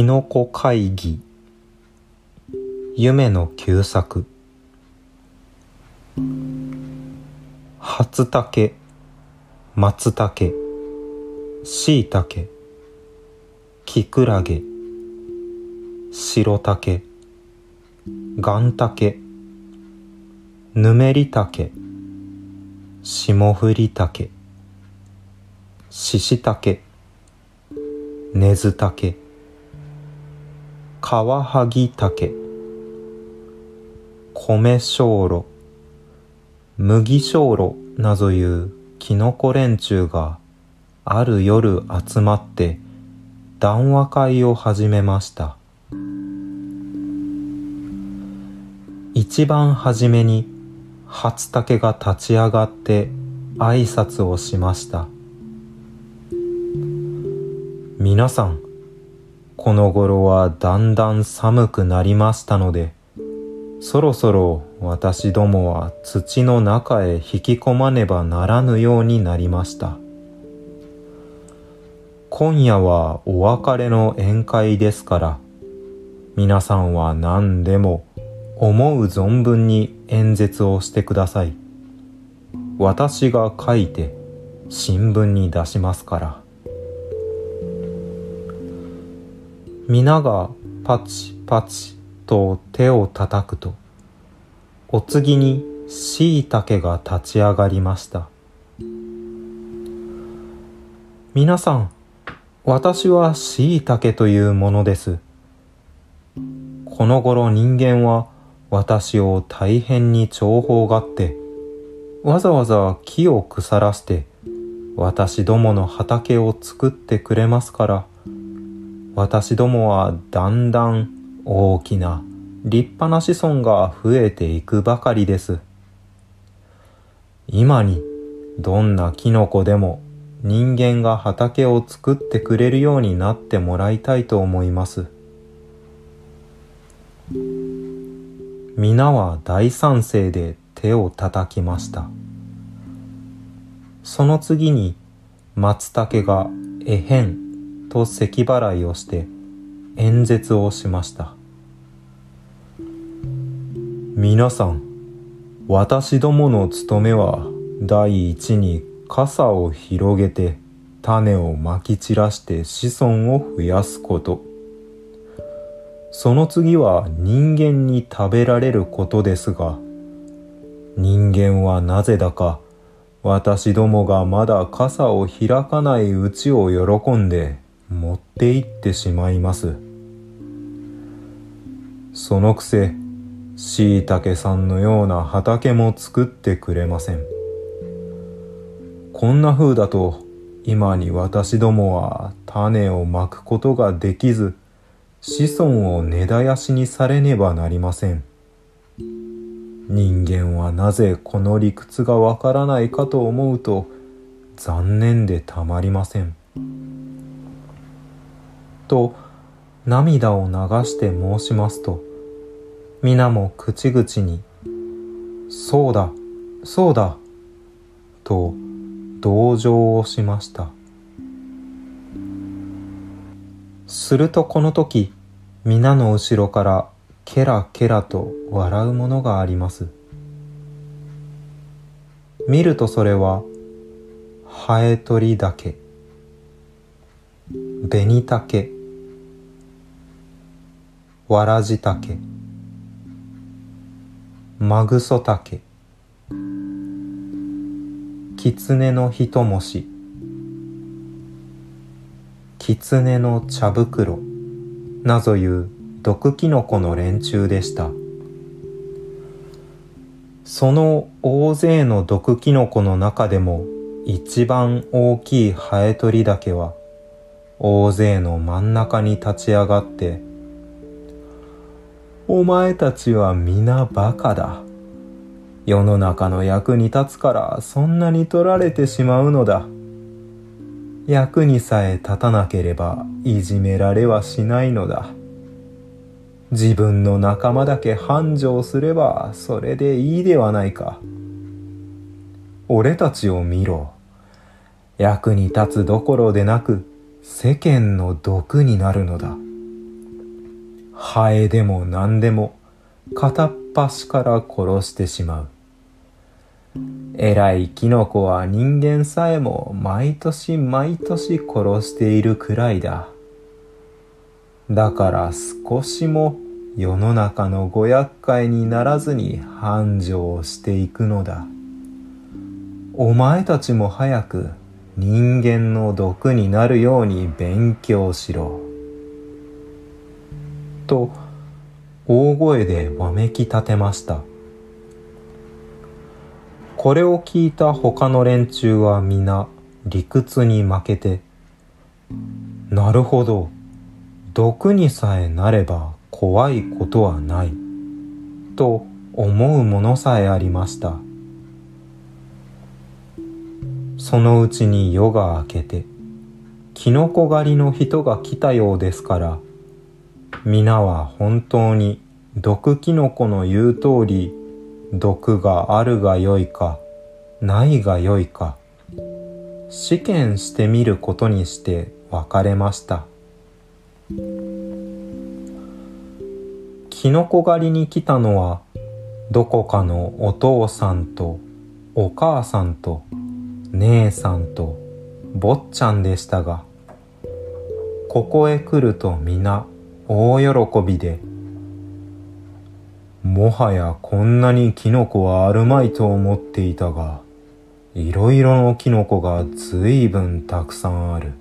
キノコ会議。夢の旧作。初竹。松茸しいたけきくらげ白竹。ガンタケぬめりたけ霜降りたけししたけねずたけカワハギタケ米小炉。麦小炉。などいうキノコ連中がある夜集まって談話会を始めました。一番初めに初竹が立ち上がって挨拶をしました。皆さんこの頃はだんだん寒くなりましたので、そろそろ私どもは土の中へ引き込まねばならぬようになりました。今夜はお別れの宴会ですから、皆さんは何でも思う存分に演説をしてください。私が書いて新聞に出しますから。皆がパチパチと手を叩くと、お次にしいたけが立ち上がりました。皆さん、私はしいたけというものです。この頃人間は私を大変に重宝がって、わざわざ木を腐らして、私どもの畑を作ってくれますから、私どもはだんだん大きな立派な子孫が増えていくばかりです。今にどんなキノコでも人間が畑を作ってくれるようになってもらいたいと思います。皆は大賛成で手を叩きました。その次に松茸がえへんと咳払いをして演説をしました。皆さん、私どもの務めは第一に傘を広げて種をまき散らして子孫を増やすこと。その次は人間に食べられることですが、人間はなぜだか私どもがまだ傘を開かないうちを喜んで持って行ってしまいます。そのくせ、しいたけさんのような畑も作ってくれません。こんな風だと、今に私どもは種をまくことができず、子孫を根絶やしにされねばなりません。人間はなぜこの理屈がわからないかと思うと残念でたまりません。と涙を流して申しますと皆も口々に「そうだそうだ」と同情をしました。するとこの時皆の後ろからケラケラと笑うものがあります。見るとそれはハエトリだけ紅竹わらじたけまぐそたけきつねのひともし。きつねの茶袋。なぞいう毒キノコの連中でした。その大勢の毒キノコの中でも一番大きいハエトリだけは大勢の真ん中に立ち上がってお前たちは皆バカだ。世の中の役に立つからそんなに取られてしまうのだ。役にさえ立たなければいじめられはしないのだ。自分の仲間だけ繁盛すればそれでいいではないか。俺たちを見ろ。役に立つどころでなく世間の毒になるのだ。ハエでも何でも片っ端から殺してしまう。偉いキノコは人間さえも毎年毎年殺しているくらいだ。だから少しも世の中のご厄介にならずに繁盛していくのだ。お前たちも早く人間の毒になるように勉強しろ。と大声でわめき立てました。これを聞いた他の連中は皆理屈に負けて、なるほど、毒にさえなれば怖いことはない、と思うものさえありました。そのうちに夜が明けて、キノコ狩りの人が来たようですから、皆は本当に毒キノコの言う通り毒があるがよいかないがよいか試験してみることにして別れました。キノコ狩りに来たのはどこかのお父さんとお母さんと姉さんと坊ちゃんでしたがここへ来ると皆大喜びでもはやこんなにキノコはあるまいと思っていたが、いろいろのキノコがずいぶんたくさんある。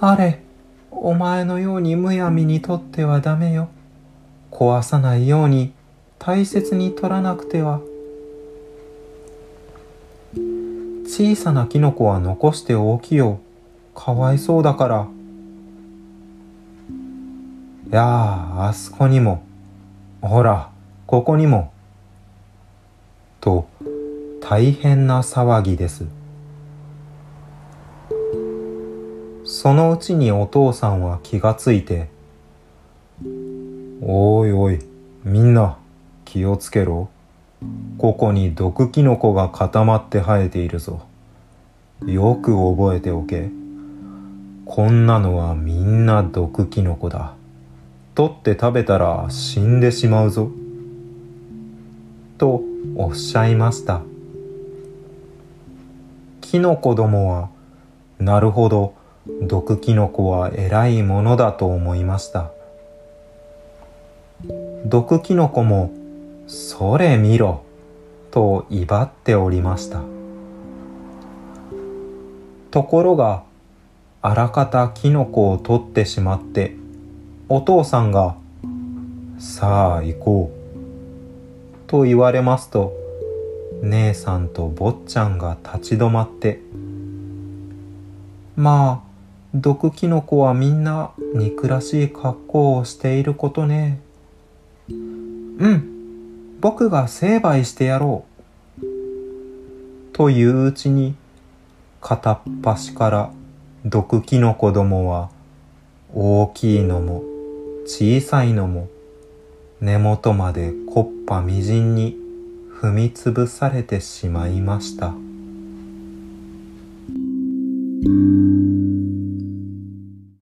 あれ、お前のようにむやみにとってはダメよ。壊さないように大切に取らなくては。小さなキノコは残しておきよ。かわいそうだから。やあ、あそこにも、ほら、ここにも。と、大変な騒ぎです。そのうちにお父さんは気がついて、おいおい、みんな、気をつけろ。ここに毒キノコが固まって生えているぞ。よく覚えておけ。こんなのはみんな毒キノコだ。取って食べたら死んでしまうぞ。とおっしゃいました。キノコどもは、なるほど、毒キノコは偉いものだと思いました。毒キノコも、それ見ろ、と威張っておりました。ところが、あらかたキノコを取ってしまって、お父さんが、さあ行こう。と言われますと、姉さんと坊ちゃんが立ち止まって、まあ、毒キノコはみんな憎らしい格好をしていることね。うん、僕が成敗してやろう。といううちに、片っ端から毒キノコどもは大きいのも小さいのも根元まで木っ端みじんに踏みつぶされてしまいました。